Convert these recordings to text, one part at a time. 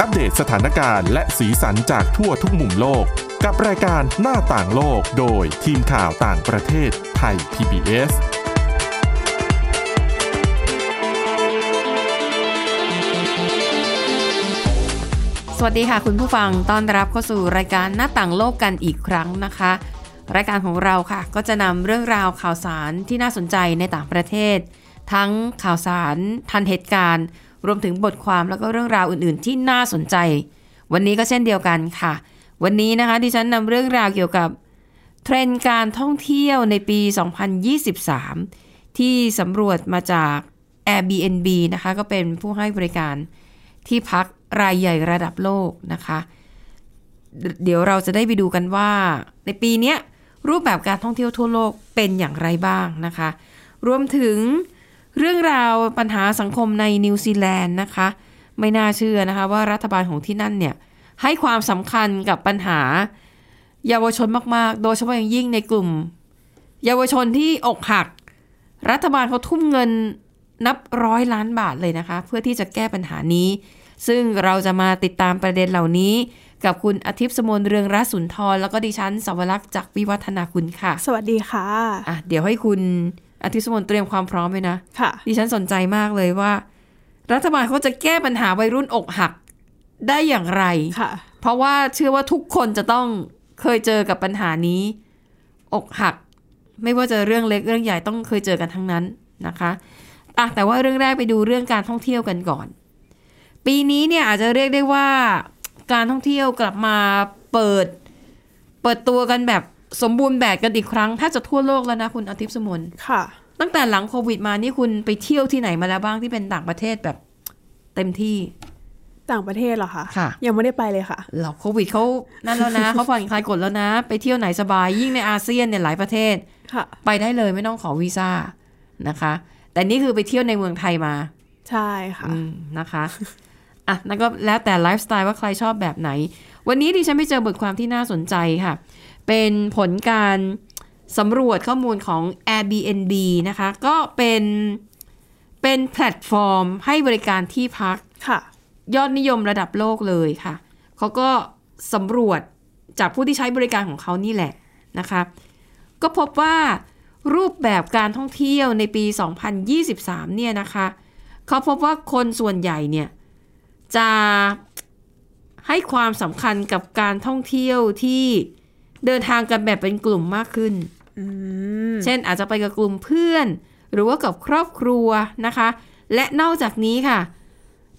อัปเดตสถานการณ์และสีสันจากทั่วทุกมุมโลก กับรายการหน้าต่างโลกโดยทีมข่าวต่างประเทศไทย PBS สวัสดีค่ะคุณผู้ฟังต้อนรับเข้าสู่รายการหน้าต่างโลกกันอีกครั้งนะคะ รายการของเราค่ะ ก็จะนำเรื่องราวข่าวสารที่น่าสนใจในต่างประเทศ ทั้งข่าวสารทันเหตุการณ์ รวมถึงบทความแล้วก็เรื่องราวอื่นๆ ที่น่าสนใจ วันนี้ก็เช่นเดียวกันค่ะ วันนี้นะคะดิฉันนำเรื่องราวเกี่ยวกับเทรนด์การท่องเที่ยวในปี 2023 ที่สำรวจมาจาก Airbnb นะคะก็เป็นผู้ให้บริการที่พักรายใหญ่ระดับโลกนะคะ เดี๋ยวเราจะได้ไปดูกันว่าในปีนี้รูปแบบการท่องเที่ยวทั่วโลกเป็นอย่างไรบ้างนะคะ รวมถึง เรื่องราวปัญหาสังคมในนิวซีแลนด์นะคะ ไม่น่าเชื่อนะคะว่ารัฐบาลของที่นั่นเนี่ยให้ความสำคัญกับปัญหาเยาวชนมากๆ โดยเฉพาะอย่างยิ่งในกลุ่ม เยาวชนที่อกหัก รัฐบาลเขาทุ่มเงินนับร้อยล้านบาทเลยนะคะ เพื่อที่จะแก้ปัญหานี้ ซึ่งเราจะมาติดตามประเด็นเหล่านี้ กับคุณอาทิตย์สมนเรืองรัศสุนทรแล้วก็ดิฉันสวรักษ์จากวิวัฒนาคุณค่ะ สวัสดีค่ะอะเดี๋ยวให้คุณ อาทิตย์สมนเตรียมความพร้อมไว้นะค่ะดิฉันสนใจมากเลยว่า รัฐบาลเขาจะแก้ปัญหาวัยรุ่นอกหักได้อย่างไรค่ะ เพราะว่าเชื่อว่าทุกคนจะต้องเคยเจอกับปัญหานี้ อกหัก ไม่ว่าจะเรื่องเล็กเรื่องใหญ่ต้องเคยเจอกันทั้งนั้นนะคะอะแต่ว่าเรื่องแรกไปดูเรื่องการท่องเที่ยวกันก่อน ปีนี้เนี่ยอาจจะเรียกได้ว่าการท่องเที่ยวกลับมาเปิด เปิดตัวกันแบบ สมบูรณ์แบบกันอีกครั้งแทบจะทั่วโลกแล้วนะคุณอาทิตย์สมนค่ะ ตั้งแต่หลังโควิดมานี่คุณไปเที่ยวที่ไหนมาแล้วบ้างที่เป็นต่างประเทศแบบเต็มที่ต่างประเทศเหรอคะค่ะ ยังไม่ได้ไปเลยค่ะหรอกโควิดเขานั่นแล้วนะเขาผ่อนคลายกฎแล้วนะ ไปเที่ยวไหนสบายยิ่งในอาเซียนเนี่ยหลายประเทศค่ะ ไปได้เลยไม่ต้องขอวีซ่านะคะ แต่นี่คือไปเที่ยวในเมืองไทยมา ใช่ค่ะอืมนะคะอะนั่นก็แล้วแต่ไลฟ์สไตล์ว่าใครชอบแบบไหน วันนี้ดิฉันไปเจอบทความที่น่าสนใจค่ะ เป็นผลการสำรวจข้อมูลของ Airbnb นะคะ ก็เป็นเป็นแพลตฟอร์มให้บริการที่พักค่ะยอดนิยมระดับโลกเลยค่ะ เขาก็สำรวจจากผู้ที่ใช้บริการของเขานี่แหละนะคะ ก็พบว่ารูปแบบการท่องเที่ยวในปี 2023 เนี่ยนะคะ เขาพบว่าคนส่วนใหญ่เนี่ย จะให้ความสำคัญกับการท่องเที่ยวที่ เดินทางกันแบบเป็นกลุ่มมากขึ้นอืมเช่นอาจจะไปกับกลุ่มเพื่อน หรือว่ากับครอบครัวนะคะ และนอกจากนี้ค่ะ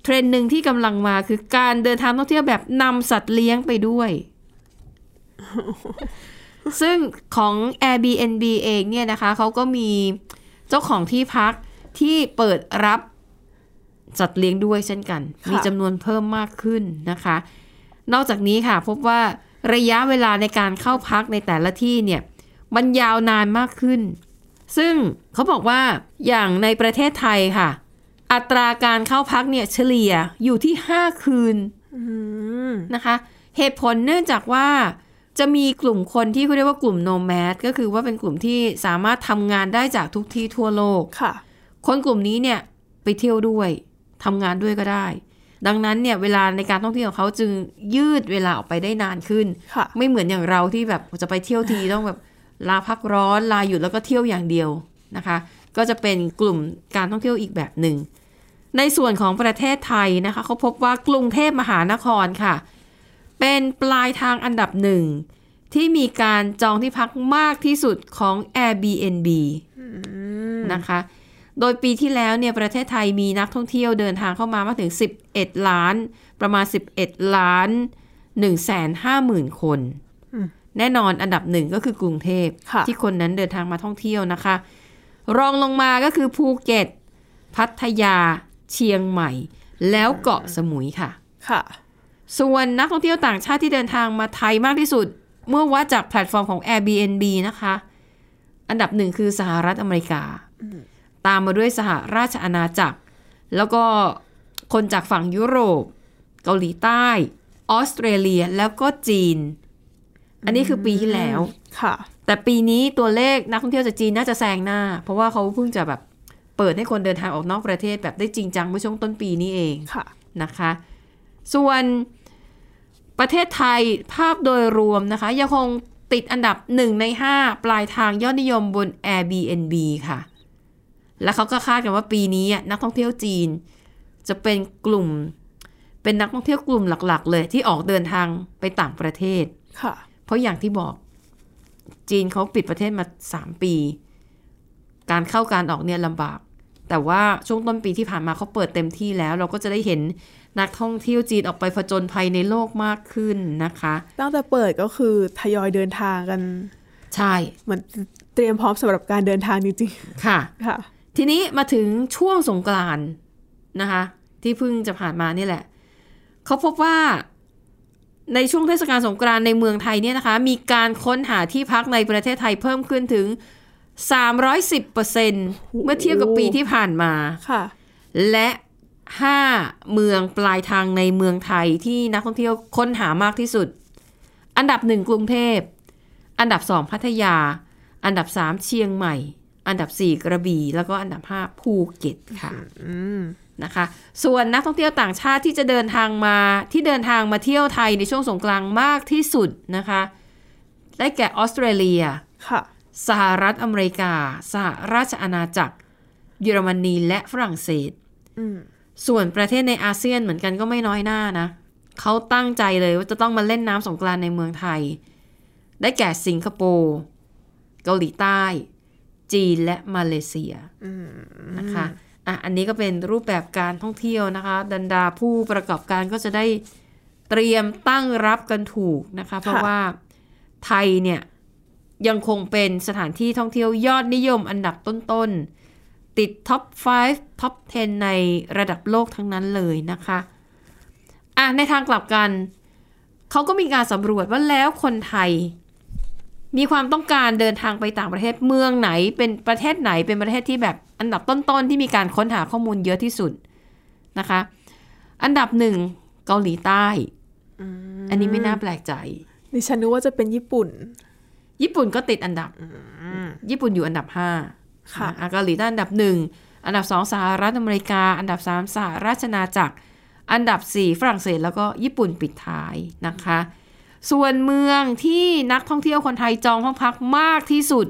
เทรนด์หนึ่งที่กำลังมาคือการเดินทางท่องเที่ยวแบบนำสัตว์เลี้ยงไปด้วย ซึ่งของ Airbnb เองเนี่ยนะคะเขาก็มีเจ้าของที่พักที่เปิดรับสัตว์เลี้ยงด้วยเช่นกันค่ะมีจำนวนเพิ่มมากขึ้นนะคะ นอกจากนี้ค่ะพบว่า ระยะเวลาในการเข้าพักในแต่ละที่เนี่ยมันยาวนานมากขึ้น ซึ่งเขาบอกว่าอย่างในประเทศไทยค่ะ อัตราการเข้าพักเนี่ยเฉลี่ยอยู่ที่ 5 คืนอืมนะคะ เหตุผลเนื่องจากว่าจะมีกลุ่มคนที่เขาเรียกว่ากลุ่มโนแมดก็คือว่าเป็นกลุ่มที่สามารถทำงานได้จากทุกที่ทั่วโลกค่ะ คนกลุ่มนี้เนี่ยไปเที่ยวด้วยทำงานด้วยก็ได้ ดังนั้นเนี่ยเวลาในการท่องเที่ยวของเขาจึงยืดเวลาออกไปได้นานขึ้นค่ะไม่เหมือนอย่างเราที่แบบจะไปเที่ยวทีต้องแบบลาพักร้อนลาหยุดแล้วก็เที่ยวอย่างเดียวนะคะ ก็จะเป็นกลุ่มการท่องเที่ยวอีกแบบหนึ่ง ในส่วนของประเทศไทยนะคะเขาพบว่ากรุงเทพมหานครค่ะ เป็นปลายทางอันดับหนึ่งที่มีการจองที่พักมากที่สุดของ Airbnb นะคะ โดยปีที่แล้วเนี่ยประเทศไทยมีนักท่องเที่ยวเดินทางเข้ามามากถึง 11 ล้าน ประมาณ 11 ล้าน1แสนห้าหมื่นคนอืมแน่นอนอันดับหนึ่งก็คือกรุงเทพค่ะที่คนนั้นเดินทางมาท่องเที่ยวนะคะ รองลงมาก็คือภูเก็ต พัทยา เชียงใหม่ แล้วเกาะสมุยค่ะค่ะ ส่วนนักท่องเที่ยวต่างชาติที่เดินทางมาไทยมากที่สุด เมื่อวัดจากแพลตฟอร์มของ Airbnb นะคะ อันดับหนึ่งคือสหรัฐอเมริกา ตามมาด้วยสหราชอาณาจักร แล้วก็คนจากฝั่งยุโรป เกาหลีใต้ ออสเตรเลียแล้วก็จีน อันนี้คือปีที่แล้วค่ะ แต่ปีนี้ตัวเลขนักท่องเที่ยวจากจีนน่าจะแซงหน้า เพราะว่าเขาเพิ่งจะแบบเปิดให้คนเดินทางออกนอกประเทศแบบได้จริงจังเมื่อช่วงต้นปีนี้เองค่ะนะคะ ส่วนประเทศไทยภาพโดยรวมนะคะ ยังคงติดอันดับ 1 ใน 5 ปลายทางยอดนิยมบน Airbnb ค่ะ และเขาก็คาดกันว่าปีนี้อะนักท่องเที่ยวจีน จะเป็นกลุ่ม เป็นนักท่องเที่ยวกลุ่มหลัก ๆ เลยที่ออกเดินทางไปต่างประเทศค่ะ เพราะอย่างที่บอก จีนเขาปิดประเทศมา3ปี การเข้าการออกเนี่ยลำบาก แต่ว่าช่วงต้นปีที่ผ่านมาเขาเปิดเต็มที่แล้ว เราก็จะได้เห็นนักท่องเที่ยวจีนออกไปผจญภัยในโลกมากขึ้นนะคะ ตั้งแต่เปิดก็คือทยอยเดินทางกัน ใช่ เหมือนเตรียมพร้อมสำหรับการเดินทางจริงค่ะๆค่ะ ทีนี้มาถึงช่วงสงกรานต์นะคะ ที่เพิ่งจะผ่านมานี่แหละ เขาพบว่าในช่วงเทศกาลสงกรานต์ในเมืองไทยเนี่ยนะคะ มีการค้นหาที่พักในประเทศไทยเพิ่มขึ้นถึง 310%เมื่อเทียบกับปีที่ผ่านมาค่ะ และ5เมืองปลายทางในเมืองไทยที่นักท่องเที่ยวค้นหามากที่สุด อันดับหนึ่งกรุงเทพ อันดับสองพัทยา อันดับสามเชียงใหม่ อันดับสี่กระบี่ แล้วก็อันดับห้าภูเก็ตค่ะอืมนะคะ ส่วนนักท่องเที่ยวต่างชาติที่จะเดินทางมาที่เดินทางมาเที่ยวไทยในช่วงสงกรานต์มากที่สุดนะคะ ได้แก่ออสเตรเลียค่ะสหรัฐอเมริกา สหราชอาณาจักร เยอรมนีและฝรั่งเศสอืมส่วนประเทศในอาเซียนเหมือนกันก็ไม่น้อยหน้านะเขาตั้งใจเลยว่าจะต้องมาเล่นน้ำสงกรานต์ในเมืองไทย ได้แก่สิงคโปร์ เกาหลีใต้ จีนและมาเลเซียนะคะอะอันนี้ก็เป็นรูปแบบการท่องเที่ยวนะคะดันดาผู้ประกอบการก็จะได้เตรียมตั้งรับกันถูกนะคะ เพราะว่าไทยเนี่ยยังคงเป็นสถานที่ท่องเที่ยวยอดนิยมอันดับต้นๆ ติดท็อป 5 ท็อป 10 ในระดับโลกทั้งนั้นเลยนะคะอะในทางกลับกัน เขาก็มีการสำรวจว่าแล้วคนไทย มีความต้องการเดินทางไปต่างประเทศเมืองไหน เป็นประเทศไหนเป็นประเทศที่แบบอันดับต้นๆที่มีการค้นหาข้อมูลเยอะที่สุดนะคะ อันดับหนึ่งเกาหลีใต้อันนี้ไม่น่าแปลกใจดิฉันนึกว่าจะเป็นญี่ปุ่น ญี่ปุ่นก็ติดอันดับญี่ปุ่นอยู่อันดับห้าค่ะอ่เกาหลีใต้อันดับหนึ่งอันดับสองสหรัฐอเมริกา อันดับสามสหราชอาณาจักร อันดับสี่ฝรั่งเศสแล้วก็ญี่ปุ่นปิดท้ายนะคะ ส่วนเมืองที่นักท่องเที่ยวคนไทยจองห้องพักมากที่สุด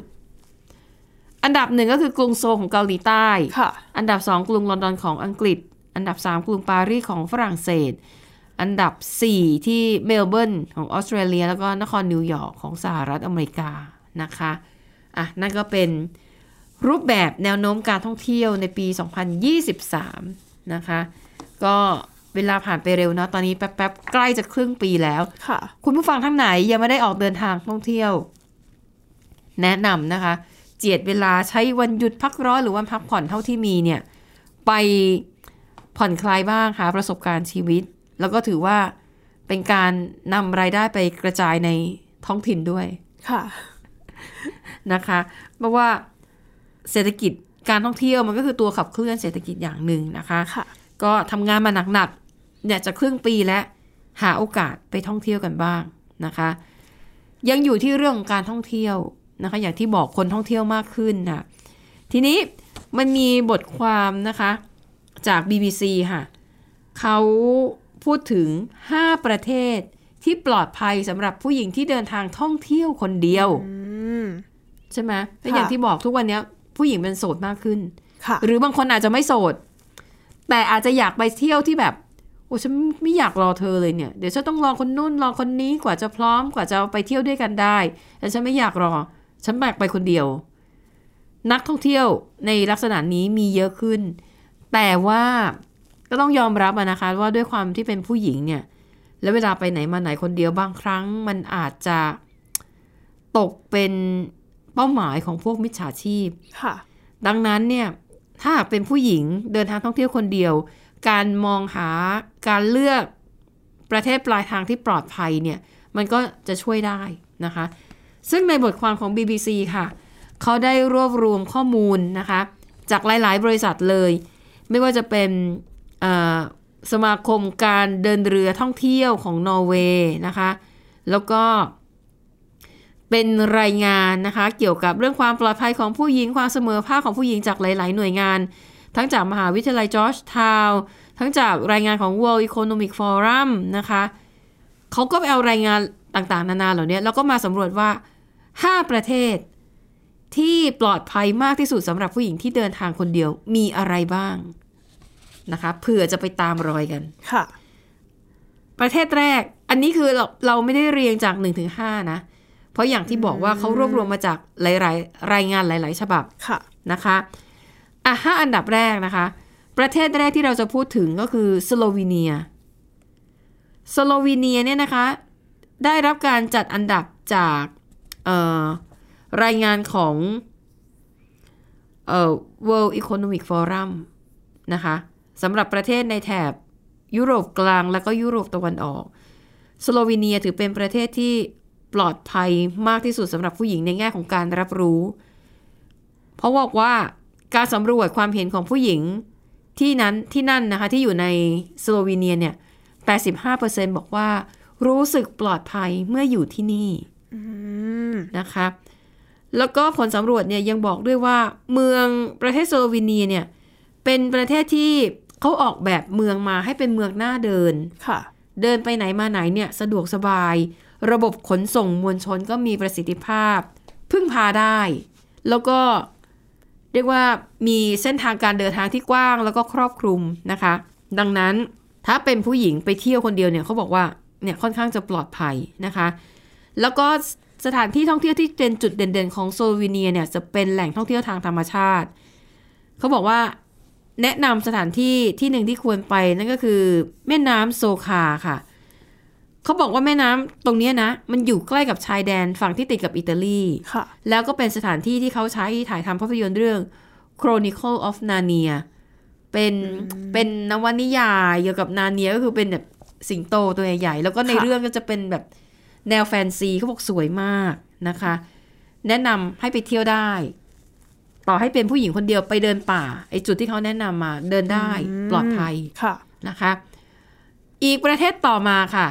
อันดับหนึ่งก็คือกรุงโซลของเกาหลีใต้ค่ะอันดับสองกรุงลอนดอนของอังกฤษ อันดับสามกรุงปารีสของฝรั่งเศส อันดับสี่ที่เมลเบิร์นของออสเตรเลีย แล้วก็นครนิวยอร์กของสหรัฐอเมริกานะคะ อะ นั่นก็เป็นรูปแบบแนวโน้มการท่องเที่ยวในปี 2023 นะคะ ก็ เวลาผ่านไปเร็วเนอะตอนนี้แป๊บๆใกล้จะครึ่งปีแล้วค่ะ คุณผู้ฟังท่านไหนยังไม่ได้ออกเดินทางท่องเที่ยว แนะนำนะคะ เจียดเวลาใช้วันหยุดพักร้อนหรือวันพักผ่อนเท่าที่มีเนี่ย ไปผ่อนคลายบ้างหาประสบการณ์ชีวิต แล้วก็ถือว่าเป็นการนำรายได้ไปกระจายในท้องถิ่นด้วยค่ะนะคะเพราะว่าเศรษฐกิจการท่องเที่ยวมันก็คือตัวขับเคลื่อนเศรษฐกิจอย่างหนึ่งนะคะค่ะ ก็ทำงานมาหนักๆเนี่ยจะครึ่งปีแล้วหาโอกาสไปท่องเที่ยวกันบ้างนะคะ ยังอยู่ที่เรื่องของการท่องเที่ยวนะคะ อย่างที่บอกคนท่องเที่ยวมากขึ้นนะทีนี้มันมีบทความนะคะจาก BBC ค่ะเขาพูดถึง 5 ประเทศที่ปลอดภัยสำหรับผู้หญิงที่เดินทางท่องเที่ยวคนเดียวอืมใช่ไหมแล้วอย่างค่ะที่บอกทุกวันเนี้ยผู้หญิงเป็นโสดมากขึ้นค่ะหรือบางคนอาจจะไม่โสด แต่อาจจะอยากไปเที่ยวที่แบบโอ้ฉันไม่อยากรอเธอเลยเนี่ยเดี๋ยวฉันต้องรอคนนู้นรอคนนี้กว่าจะพร้อมกว่าจะไปเที่ยวด้วยกันได้ แต่ฉันไม่อยากรอ ฉันอยากไปคนเดียว นักท่องเที่ยวในลักษณะนี้มีเยอะขึ้น แต่ว่าก็ต้องยอมรับอะนะคะ ว่าด้วยความที่เป็นผู้หญิงเนี่ย แล้วเวลาไปไหนมาไหนคนเดียวบางครั้ง มันอาจจะตกเป็นเป้าหมายของพวกมิจฉาชีพค่ะ ดังนั้นเนี่ย ถ้าหากเป็นผู้หญิงเดินทางท่องเที่ยวคนเดียว การมองหาการเลือกประเทศปลายทางที่ปลอดภัยเนี่ย มันก็จะช่วยได้นะคะ ซึ่งในบทความของ BBC ค่ะ เขาได้รวบรวมข้อมูลนะคะ จากหลาย ๆ บริษัทเลย ไม่ว่าจะเป็นสมาคมการเดินเรือท่องเที่ยวของนอร์เวย์นะคะ แล้วก็ เป็นรายงานนะคะ เกี่ยวกับเรื่องความปลอดภัยของผู้หญิงความเสมอภาคของผู้หญิงจากหลาย ๆ หน่วยงาน ทั้งจากมหาวิทยาลัยจอร์จทาวน์ทั้งจากรายงานของ World Economic Forum นะคะเขาก็ไปเอารายงานต่าง ๆ นานาเหล่านี้แล้วก็มาสำรวจว่า 5 ประเทศ ที่ปลอดภัยมากที่สุดสำหรับผู้หญิงที่เดินทางคนเดียวมีอะไรบ้างนะคะเผื่อจะไปตามรอยกันค่ะ ประเทศแรก อันนี้คือเราเราไม่ได้เรียงจาก1นถึงหนะเพ ราะอย่างที่บอกว่าเขารวบรวมมาจากหลาย ๆ รายงานหลาย ๆ ฉบับค่ะนะคะอะห้าอันดับแรกนะคะ ประเทศแรกที่เราจะพูดถึงก็คือสโลวีเนีย สโลวีเนียเนี่ยนะคะ ได้รับการจัดอันดับจากเอ่อรายงานของเอ่อ World Economic Forum นะคะสำหรับประเทศในแถบยุโรปกลางแล้วก็ยุโรปตะวันออก สโลวีเนียถือเป็นประเทศที่ ปลอดภัยมากที่สุดสำหรับผู้หญิงในแง่ของการรับรู้ เพราะบอกว่าการสำรวจความเห็นของผู้หญิงที่นั้นที่นั่นนะคะที่อยู่ในสโลวีเนียเนี่ย 85%บอกว่ารู้สึกปลอดภัยเมื่ออยู่ที่นี่นะคะแล้วก็ผลสำรวจเนี่ยยังบอกด้วยว่าเมืองประเทศสโลวีเนียเนี่ยเป็นประเทศที่เขาออกแบบเมืองมาให้เป็นเมืองหน้าเดิน ค่ะ เดินไปไหนมาไหนเนี่ยสะดวกสบาย ระบบขนส่งมวลชนก็มีประสิทธิภาพ พึ่งพาได้ แล้วก็เรียกว่ามีเส้นทางการเดินทางที่กว้างแล้วก็ครอบคลุมนะคะ ดังนั้นถ้าเป็นผู้หญิงไปเที่ยวคนเดียวเนี่ยเขาบอกว่าเนี่ยค่อนข้างจะปลอดภัยนะคะ แล้วก็สถานที่ท่องเที่ยวที่เป็นจุดเด่นๆของโซลวีเนียเนี่ยจะเป็นแหล่งท่องเที่ยวทางธรรมชาติ เขาบอกว่าแนะนำสถานที่ที่หนึ่งที่ควรไปนั่นก็คือแม่น้ำโซคาค่ะ เขาบอกว่าแม่น้ำตรงเนี้ยนะ มันอยู่ใกล้กับชายแดนฝั่งที่ติดกับอิตาลีค่ะ แล้วก็เป็นสถานที่ที่เขาใช้ถ่ายทำภาพยนตร์เรื่อง Chronicle of Narnia เป็นเป็นนวนิยายเกี่ยวกับนาเนียก็คือเป็นแบบสิงโตตัวใหญ่ๆ แล้วก็ในค่ะเรื่องก็จะเป็นแบบแนวแฟนซีเขาบอกสวยมากนะคะ แนะนำให้ไปเที่ยวได้ ต่อให้เป็นผู้หญิงคนเดียวไปเดินป่าไอจุดที่เขาแนะนำมาเดินได้ปลอดภัยค่ะนะคะ อีกประเทศต่อมาค่ะ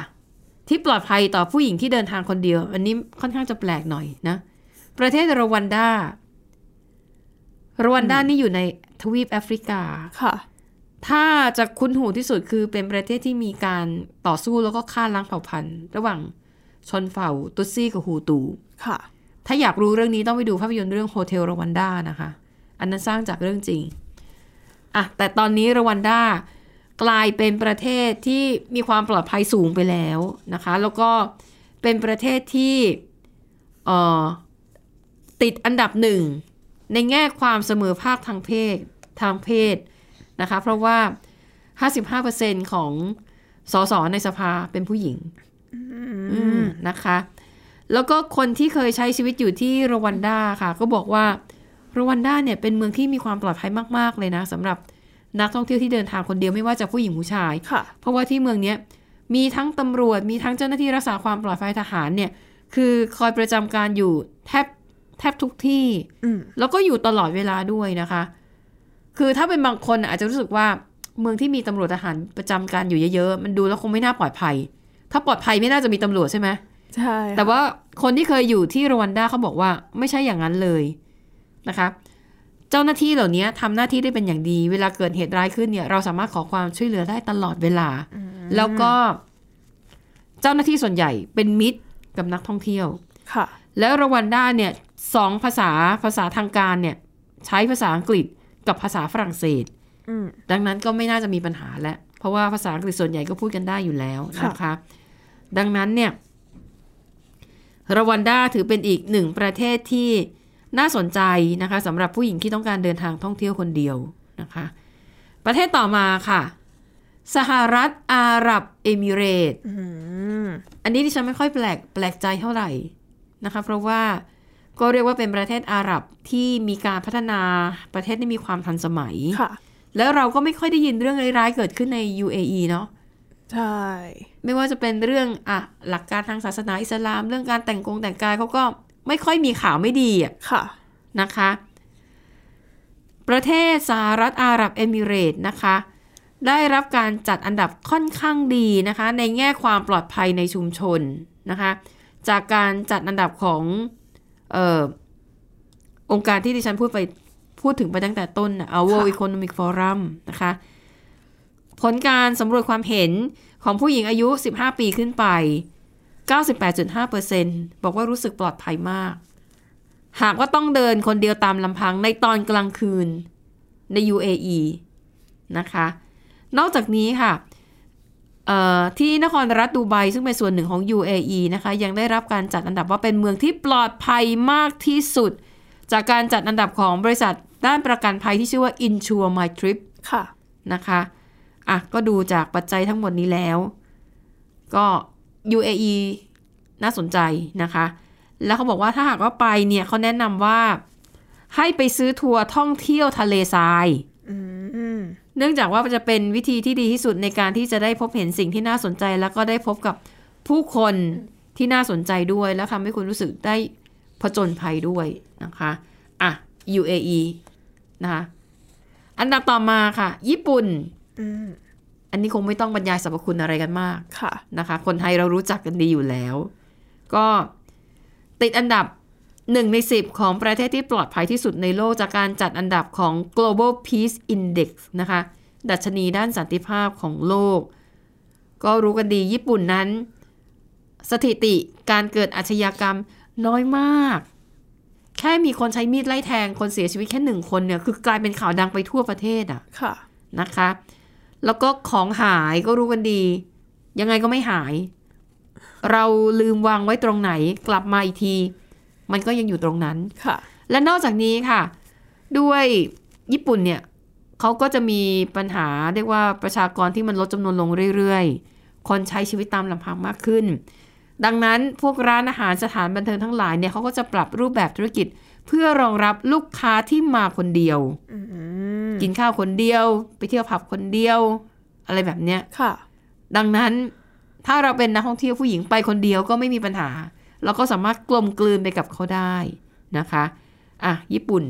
ที่ปลอดภัยต่อผู้หญิงที่เดินทางคนเดียว อันนี้ค่อนข้างจะแปลกหน่อยนะ ประเทศรวันดารวันดานี่อยู่ในทวีปแอฟริกาค่ะ ถ้าจะคุ้นหูที่สุดคือเป็นประเทศที่มีการต่อสู้แล้วก็ฆ่าล้างเผ่าพันธุ์ ระหว่างชนเผ่าตุตซี่กับฮูตู ค่ะ ถ้าอยากรู้เรื่องนี้ต้องไปดูภาพยนตร์เรื่องโฮเทลรวันดานะคะ อันนั้นสร้างจากเรื่องจริง อะ แต่ตอนนี้รวันดา กลายเป็นประเทศที่มีความปลอดภัยสูงไปแล้วนะคะ แล้วก็เป็นประเทศที่ติดอันดับหนึ่งในแง่ความเสมอภาคทางเพศทางเพศนะคะ เพราะว่า 55%ของสสในสภาเป็นผู้หญิงนะคะ แล้วก็คนที่เคยใช้ชีวิตอยู่ที่รวันดาค่ะ ก็บอกว่ารวันดาเนี่ยเป็นเมืองที่มีความปลอดภัยมาก ๆ เลยนะสำหรับ นักท่องเที่ยวที่เดินทางคนเดียวไม่ว่าจะผู้หญิงผู้ชายค่ะเพราะว่าที่เมืองเนี้ยมีทั้งตำรวจมีทั้งเจ้าหน้าที่รักษาความปลอดภัยทหารเนี่ยคือคอยประจำการอยู่แทบแทบทุกที่อืมแล้วก็อยู่ตลอดเวลาด้วยนะคะ คือถ้าเป็นบางคนอาจจะรู้สึกว่าเมืองที่มีตำรวจทหารประจำการอยู่เยอะๆมันดูแล้วคงไม่น่าปลอดภัย ถ้าปลอดภัยไม่น่าจะมีตำรวจใช่ไหมใช่ค่ะแต่ว่าคนที่เคยอยู่ที่รวันดาเขาบอกว่าไม่ใช่อย่างนั้นเลยนะคะ เจ้าหน้าที่เหล่านี้ทำหน้าที่ได้เป็นอย่างดี เวลาเกิดเหตุร้ายขึ้นเนี่ย เราสามารถขอความช่วยเหลือได้ตลอดเวลา แล้วก็ เจ้าหน้าที่ส่วนใหญ่เป็นมิตรกับนักท่องเที่ยว ค่ะ แล้วรวันดาเนี่ยสองภาษาภาษาทางการเนี่ย ใช้ภาษาอังกฤษกับภาษาฝรั่งเศสอืมดังนั้นก็ไม่น่าจะมีปัญหาแล้ว เพราะว่าภาษาอังกฤษส่วนใหญ่ก็พูดกันได้อยู่แล้วค่ะนะคะ ดังนั้นเนี่ยรวันดาถือเป็นอีกหนึ่งประเทศที่ น่าสนใจนะคะสำหรับผู้หญิงที่ต้องการเดินทางท่องเที่ยวคนเดียวนะคะ ประเทศต่อมาค่ะ สหรัฐอาหรับเอมิเรตส์อืมอันนี้ที่ฉันไม่ค่อยแปลกแปลกใจเท่าไหร่นะคะ เพราะว่าก็เรียกว่าเป็นประเทศอาหรับที่มีการพัฒนาประเทศที่มีความทันสมัยค่ะ แล้วเราก็ไม่ค่อยได้ยินเรื่องร้ายๆเกิดขึ้นใน UAE เนาะใช่ ไม่ว่าจะเป็นเรื่องอะหลักการทางศาสนาอิสลาม เรื่องการแต่งกงแต่งกายเขาก็ ไม่ค่อยมีข่าวไม่ดีอะค่ะนะคะ ประเทศสหรัฐอาหรับเอมิเรตส์นะคะ ได้รับการจัดอันดับค่อนข้างดีนะคะ ในแง่ความปลอดภัยในชุมชนนะคะ จากการจัดอันดับของเอ่อองค์การที่ดิฉันพูดไปพูดถึงไปตั้งแต่ต้นนะ World ค่ะ Economic Forum นะคะ ผลการสำรวจความเห็นของผู้หญิงอายุ 15 ปีขึ้นไป 98.5%บอกว่ารู้สึกปลอดภัยมาก หากว่าต้องเดินคนเดียวตามลำพังในตอนกลางคืนใน UAE นะคะ นอกจากนี้ค่ะเอ่อที่นครรัฐดูไบซึ่งเป็นส่วนหนึ่งของ UAE นะคะยังได้รับการจัดอันดับว่าเป็นเมืองที่ปลอดภัยมากที่สุด จากการจัดอันดับของบริษัทด้านประกันภัยที่ชื่อว่า Insure My Trip ค่ะนะคะอะก็ดูจากปัจจัยทั้งหมดนี้แล้ว ก็ UAE น่าสนใจนะคะ แล้วเขาบอกว่าถ้าหากว่าไปเนี่ยเขาแนะนำว่าให้ไปซื้อทัวร์ท่องเที่ยวทะเลทรายอืมเนื่องจากว่าจะเป็นวิธีที่ดีที่สุดในการที่จะได้พบเห็นสิ่งที่น่าสนใจ แล้วก็ได้พบกับผู้คนที่น่าสนใจด้วย แล้วทำให้คุณรู้สึกได้ผจญภัยด้วยนะคะอะ UAE นะคะอันดับต่อมาค่ะ ญี่ปุ่น อืมอันนี้คงไม่ต้องบรรยายสรรพคุณอะไรกันมากค่ะนะคะ คนไทยเรารู้จักกันดีอยู่แล้ว ก็ติดอันดับหนึ่งในสิบของประเทศที่ปลอดภัยที่สุดในโลกจากการจัดอันดับของ global peace index นะคะ ดัชนีด้านสันติภาพของโลก ก็รู้กันดีญี่ปุ่นนั้น สถิติการเกิดอาชญากรรมน้อยมาก แค่มีคนใช้มีดไล่แทงคนเสียชีวิตแค่หนึ่งคนเนี่ย คือกลายเป็นข่าวดังไปทั่วประเทศอะค่ะนะคะ แล้วก็ของหายก็รู้กันดี ยังไงก็ไม่หาย เราลืมวางไว้ตรงไหนกลับมาอีกที มันก็ยังอยู่ตรงนั้นค่ะ และนอกจากนี้ค่ะ ด้วยญี่ปุ่นเนี่ยเขาก็จะมีปัญหาเรียกว่าประชากรที่มันลดจำนวนลงเรื่อยๆ คนใช้ชีวิตตามลำพังมากขึ้น ดังนั้นพวกร้านอาหารสถานบันเทิงทั้งหลายเนี่ยเขาก็จะปรับรูปแบบธุรกิจเพื่อรองรับลูกค้าที่มาคนเดียวอืม กินข้าวคนเดียว ไปเที่ยวผับคนเดียว อะไรแบบเนี้ยค่ะ ดังนั้นถ้าเราเป็นนักท่องเที่ยวผู้หญิงไปคนเดียวก็ไม่มีปัญหา เราก็สามารถกลมกลืนไปกับเขาได้นะคะอะญี่ปุ่น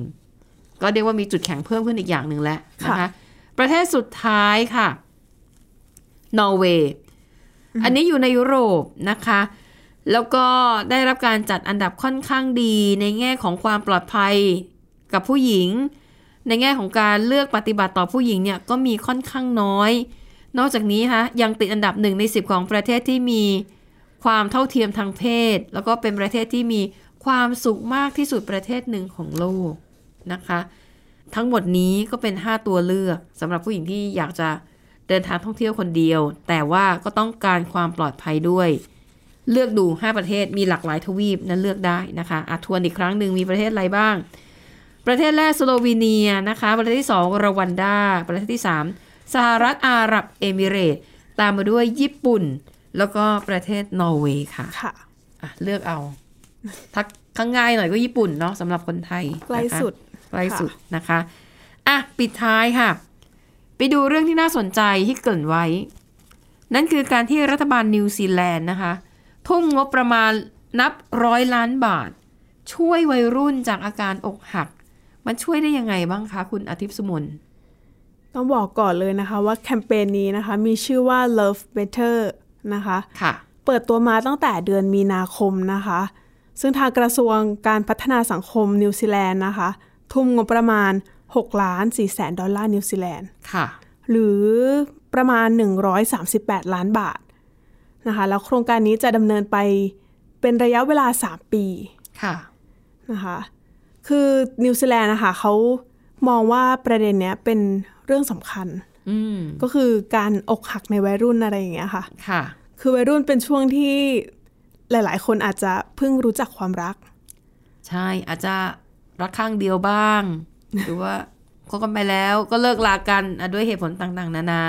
ก็เรียกว่ามีจุดแข็งเพิ่มขึ้นอีกอย่างหนึ่งแล้วนะคะค่ะประเทศสุดท้ายค่ะนอร์เวย์อันนี้อยู่ในยุโรปนะคะ แล้วก็ได้รับการจัดอันดับค่อนข้างดีในแง่ของความปลอดภัยกับผู้หญิง ในแง่ของการเลือกปฏิบัติต่อผู้หญิงเนี่ยก็มีค่อนข้างน้อย นอกจากนี้นะยังติดอันดับหนึ่งในสิบของประเทศที่มีความเท่าเทียมทางเพศ แล้วก็เป็นประเทศที่มีความสุขมากที่สุดประเทศหนึ่งของโลกนะคะ ทั้งหมดนี้ก็เป็น 5 ตัวเลือกสำหรับผู้หญิงที่อยากจะเดินทางท่องเที่ยวคนเดียว แต่ว่าก็ต้องการความปลอดภัยด้วย เลือกดู 5 ประเทศมีหลากหลายทวีปนั้นเลือกได้นะคะอะทวนอีกครั้งหนึ่งมีประเทศอะไรบ้าง ประเทศแรกสโลวีเนียนะคะ ประเทศที่ 2รวัน ดา ประเทศที่ 3 สหรัฐอาหรับเอมิเรตส์ตามมาด้วยญี่ปุ่น แล้วก็ประเทศนอร์เวย์ค่ะค่ะอะเลือกเอาค่อนข้างง่ายหน่อยก็ญี่ปุ่นเนาะสำหรับคนไทยใกล้นะคะสุดใกล้สุดนะคะอะปิดท้ายค่ะ ไปดูเรื่องที่น่าสนใจที่เกริ่นไว้ นั่นคือการที่รัฐบาลนิวซีแลนด์นะคะ ทุ่มงบประมาณนับร้อยล้านบาท ช่วยวัยรุ่นจากอาการอกหัก มันช่วยได้ยังไงบ้างคะคุณอาทิตย์สมนต้องบอกก่อนเลยนะคะว่าแคมเปญนี้นะคะ มีชื่อว่า Love Better นะคะค่ะ เปิดตัวมาตั้งแต่เดือนมีนาคมนะคะ ซึ่งทางกระทรวงการพัฒนาสังคมนิวซีแลนด์นะคะ ทุ่มงบประมาณ 6 ล้าน4แสนดอลลาร์นิวซีแลนด์ค่ะ หรือประมาณ 138 ล้านบาทนะคะ แล้วโครงการนี้จะดำเนินไปเป็นระยะเวลา 3 ปี ค่ะ นะคะ คือนิวซีแลนด์นะคะเขามองว่าประเด็นเนี้ยเป็นเรื่องสำคัญอืมก็คือการอกหักในวัยรุ่นอะไรอย่างเงี้ยค่ะ ค่ะ คือวัยรุ่นเป็นช่วงที่หลาย ๆ คนอาจจะเพิ่งรู้จักความรัก ใช่อาจจะรักข้างเดียวบ้าง หรือว่าคบกันไปแล้วก็เลิกลากันอะด้วยเหตุผลต่างๆ นานา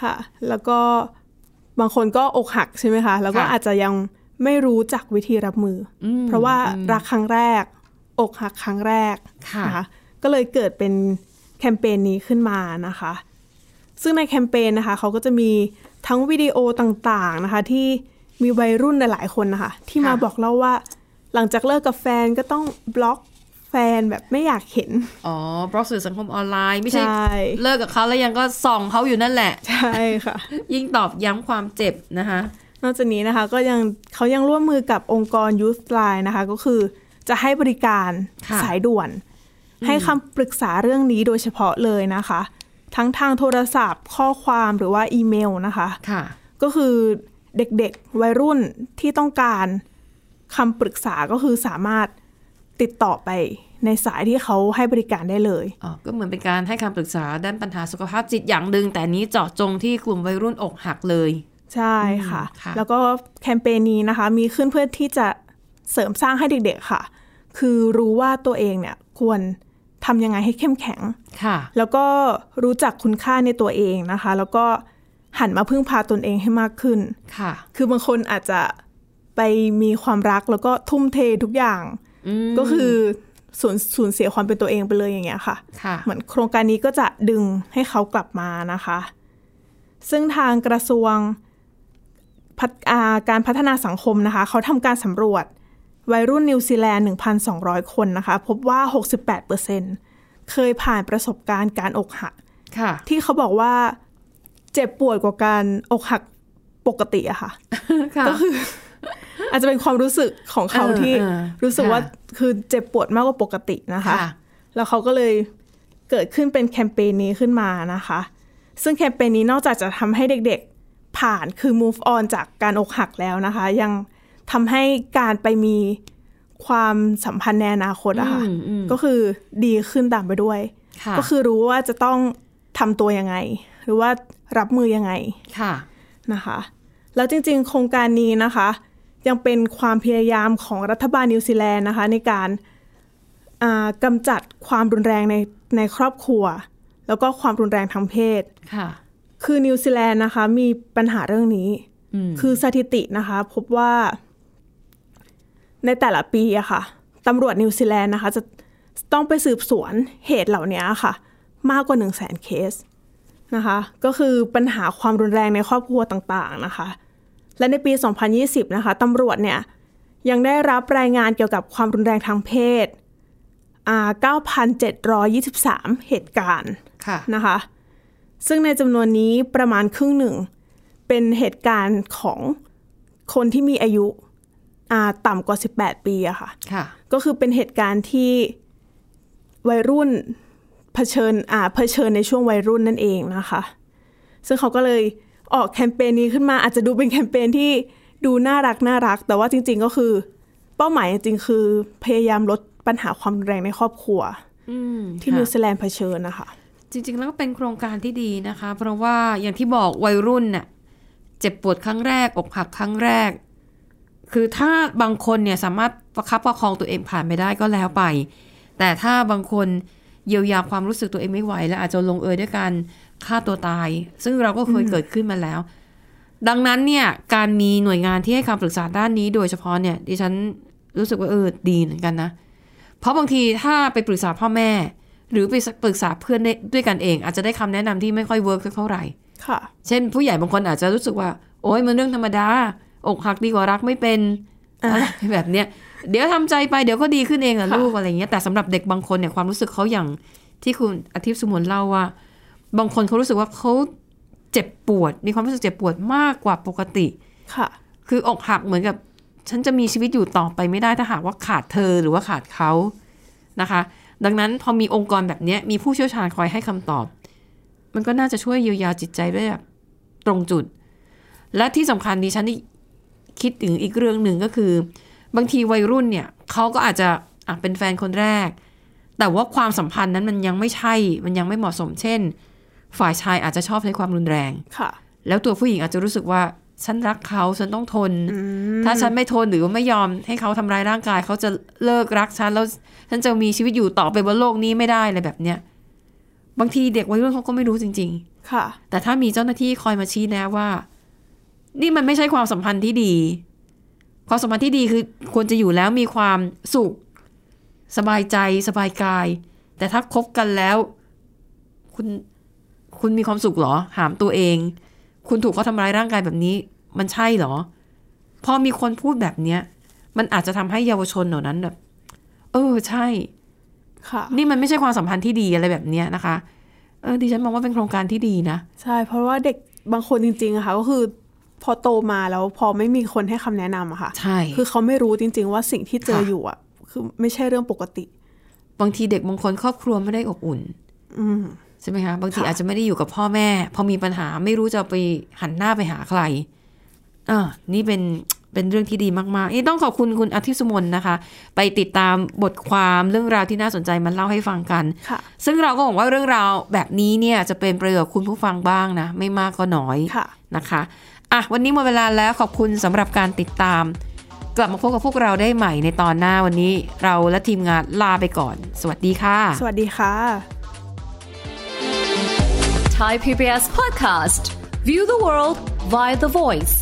ค่ะ แล้วก็บางคนก็อกหักใช่ไหมคะ แล้วก็ค่ะอาจจะยังไม่รู้จักวิธีรับมืออมเพราะว่าอืมรักครั้งแรก อกหักครั้งแรกค่ะนะคะก็เลยเกิดเป็นแคมเปญนี้ขึ้นมานะคะ ซึ่งในแคมเปญนะคะเขาก็จะมีทั้งวิดีโอต่างๆนะคะ ที่มีวัยรุ่นหลายๆคนนะคะ ที่มาค่ะบอกเล่าว่า หลังจากเลิกกับแฟนก็ต้องบล็อกแฟนแบบไม่อยากเห็น อ๋อ บล็อกสื่อสังคมออนไลน์ ไม่ใช่ใช่เลิกกับเขาแล้วยังก็ส่องเขาอยู่นั่นแหละ ใช่ค่ะ ยิ่งตอบย้ำความเจ็บนะคะ นอกจากนี้นะคะก็ยังเขายังร่วมมือกับองค์กร Youth Line นะคะ ก็คือ จะให้บริการค่ะสายด่วน ให้คำปรึกษาเรื่องนี้โดยเฉพาะเลยนะคะ ทั้งทางโทรศัพท์ ข้อความหรือว่าอีเมลนะคะค่ะก็คือเด็กๆวัยรุ่นที่ต้องการคำปรึกษาก็คือสามารถติดต่อไปในสายที่เขาให้บริการได้เลยอ๋อก็เหมือนเป็นการให้คำปรึกษาด้านปัญหาสุขภาพจิตอย่างหนึ่งแต่อันนี้เจาะจงที่กลุ่มวัยรุ่นอกหักเลย ใช่ค่ะอืมค่ะแล้วก็แคมเปญนี้นะคะ มีขึ้นเพื่อที่จะ เสริมสร้างให้เด็กๆค่ะ คือรู้ว่าตัวเองเนี่ยควรทำยังไงให้เข้มแข็งค่ะ แล้วก็รู้จักคุณค่าในตัวเองนะคะ แล้วก็หันมาพึ่งพาตนเองให้มากขึ้นค่ะ คือบางคนอาจจะไปมีความรักแล้วก็ทุ่มเททุกอย่างอืมก็คือสูญสูญเสียความเป็นตัวเองไปเลยอย่างเงี้ยค่ะค่ะ เหมือนโครงการนี้ก็จะดึงให้เขากลับมานะคะ ซึ่งทางกระทรวงพัฒอ่าการพัฒนาสังคมนะคะ เขาทำการสำรวจ วัยรุ่นนิวซีแลนด์ 1,200 คนนะคะ พบว่า 68%เคยผ่านประสบการณ์การอกหักค่ะที่เขาบอกว่าเจ็บปวดกว่าการอกหักปกติอะค่ะค่ะก็คือ อาจจะเป็นความรู้สึกของเขาเออที่เออรู้สึกค่ะว่าคือเจ็บปวดมากกว่าปกตินะคะค่ะแล้วเขาก็เลยเกิดขึ้นเป็นแคมเปญนี้ขึ้นมานะคะ ซึ่งแคมเปญนี้นอกจากจะทำให้เด็กๆผ่านคือ move on จากการอกหักแล้วนะคะ ยัง ทำให้การไปมีความสัมพันธ์ในอนาคตอะค่ะอืมอืมก็คือดีขึ้นตามไปด้วยค่ะก็คือรู้ว่าจะต้องทำตัวยังไง หรือว่ารับมือยังไงค่ะนะคะ แล้วจริง ๆ โครงการนี้นะคะ ยังเป็นความพยายามของรัฐบาลนิวซีแลนด์นะคะ ในการอ่ากำจัดความรุนแรงในในครอบครัว แล้วก็ความรุนแรงทางเพศค่ะ คือนิวซีแลนด์นะคะ มีปัญหาเรื่องนี้อืมคือสถิตินะคะ พบว่า ในแต่ละปีอะค่ะตำรวจนิวซีแลนด์นะคะ จะต้องไปสืบสวนเหตุเหล่านี้ค่ะ มากกว่า 1 0 0 0 0แสนเคสนะคะ ก็คือปัญหาความรุนแรงในครอบครัวต่างๆนะคะ และในปี 2020 นะคะตำรวจเนี่ยยังได้รับรายงานเกี่ยวกับความรุนแรงทางเพศอ่า9,723 เหตุการณ์ค่ะนะคะ ซึ่งในจำนวนนี้ประมาณครึ่งหนึ่ง เป็นเหตุการณ์ของคนที่มีอายุอ่า ต่ำกว่า 18 ปีอะค่ะค่ะ ก็คือเป็นเหตุการณ์ที่วัยรุ่นเผชิญอ่าเผชิญในช่วงวัยรุ่นนั่นเองนะคะ ซึ่งเขาก็เลยออกแคมเปญนี้ขึ้นมาอาจจะดูเป็นแคมเปญที่ดูน่ารักน่ารัก แต่ว่าจริง ๆก็คือ เป้าหมายจริงๆคือพยายามลดปัญหาความรุนแรงในครอบครัวอืมที่ค่ะนิวซีแลนด์เผชิญนะคะ จริง ๆ แล้วก็เป็นโครงการที่ดีนะคะ เพราะว่าอย่างที่บอกวัยรุ่นน่ะเจ็บปวดครั้งแรกอกหักครั้งแรก คือถ้าบางคนเนี่ยสามารถประคับประคองตัวเองผ่านไปได้ก็แล้วไป แต่ถ้าบางคนเยียวยาความรู้สึกตัวเองไม่ไหว แล้วอาจจะลงเอยด้วยการฆ่าตัวตาย ซึ่งเราก็เคยเกิดขึ้นมาแล้ว ดังนั้นเนี่ยการมีหน่วยงานที่ให้คำปรึกษาด้านนี้ โดยเฉพาะเนี่ยดิฉันรู้สึกว่าเออดีเหมือนกันนะ เพราะบางทีถ้าไปปรึกษาพ่อแม่ หรือไปปรึกษาเพื่อนได้ด้วยกันเอง อาจจะได้คำแนะนำที่ไม่ค่อยเวิร์กเท่าไหร่ ค่ะ เช่น ผู้ใหญ่บางคนอาจจะรู้สึกว่า โอ๊ยมันเรื่องธรรมดา อกหักดีกว่ารักไม่เป็นอ่าอะไรแบบเนี้ยเดี๋ยวทำใจไปเดี๋ยวก็ดีขึ้นเองอะค่ะลูกอะไรเงี้ยแต่สำหรับเด็กบางคนเนี่ยความรู้สึกเขาอย่างที่คุณอาทิตย์สุมนเล่าว่า บางคนเขารู้สึกว่าเขาเจ็บปวด มีความรู้สึกเจ็บปวดมากกว่าปกติค่ะ คืออกหักเหมือนกับ ฉันจะมีชีวิตอยู่ต่อไปไม่ได้ถ้าหากว่าขาดเธอหรือว่าขาดเขานะคะ ดังนั้นพอมีองค์กรแบบเนี้ยมีผู้เชี่ยวชาญคอยให้คำตอบ มันก็น่าจะช่วยเยียวยาจิตใจได้แบบตรงจุด และที่สำคัญดิฉันที่ คิดถึงอีกเรื่องหนึ่งก็คือ บางทีวัยรุ่นเนี่ยเขาก็อาจจะอะเป็นแฟนคนแรก แต่ว่าความสัมพันธ์นั้นมันยังไม่ใช่ มันยังไม่เหมาะสม เช่น ฝ่ายชายอาจจะชอบใช้ความรุนแรงค่ะ แล้วตัวผู้หญิงอาจจะรู้สึกว่าฉันรักเขาฉันต้องทน ถ้าฉันไม่ทนหรือว่าไม่ยอมให้เขาทำร้ายร่างกาย เขาจะเลิกรักฉันแล้วฉันจะมีชีวิตอยู่ต่อไปบนโลกนี้ไม่ได้อะไรแบบเนี้ยบางทีเด็กวัยรุ่นเขาก็ไม่รู้จริงค่ะๆแต่ถ้ามีเจ้าหน้าที่คอยมาชี้แนะว่า นี่มันไม่ใช่ความสัมพันธ์ที่ดี ความสัมพันธ์ที่ดีคือควรจะอยู่แล้วมีความสุข สบายใจสบายกาย แต่ถ้าคบกันแล้ว คุณคุณมีความสุขเหรอหามตัวเอง คุณถูกเขาทำร้ายร่างกายแบบนี้ มันใช่เหรอ พอมีคนพูดแบบเนี้ย มันอาจจะทำให้เยาวชนเหล่านั้นแบบ เออใช่ ค่ะ นี่มันไม่ใช่ความสัมพันธ์ที่ดีอะไรแบบเนี้ยนะคะ เออดิฉันมองว่าเป็นโครงการที่ดีนะ ใช่ เพราะว่าเด็กบางคนจริงๆอะค่ะก็คือ พอโตมาแล้วพอไม่มีคนให้คำแนะนำอะค่ะใช่คือเขาไม่รู้จริง ๆ ว่าสิ่งที่เจอค่ะอยู่อะคือไม่ใช่เรื่องปกติ บางทีเด็กบางคนครอบครัวไม่ได้อบอุ่นอืมใช่ไหมคะบางทีค่ะอาจจะไม่ได้อยู่กับพ่อแม่ พอมีปัญหาไม่รู้จะไปหันหน้าไปหาใครอ่านี่เป็นเป็นเรื่องที่ดีมากๆนี่ต้องขอบคุณคุณอาทิตย์สุมนนะคะ ไปติดตามบทความเรื่องราวที่น่าสนใจมาเล่าให้ฟังกันค่ะซึ่งเราก็หวังว่าเรื่องราวแบบนี้เนี่ยจะเป็นประโยชน์กับคุณผู้ฟังบ้างนะ ไม่มากก็น้อยค่ะนะคะ อะวันนี้หมดเวลาแล้วขอบคุณสำหรับการติดตาม กลับมาพบกับพวกเราได้ใหม่ในตอนหน้าวันนี้เราและทีมงานลาไปก่อน สวัสดีค่ะ สวัสดีค่ะ Thai PBS podcast. View the world via the voice.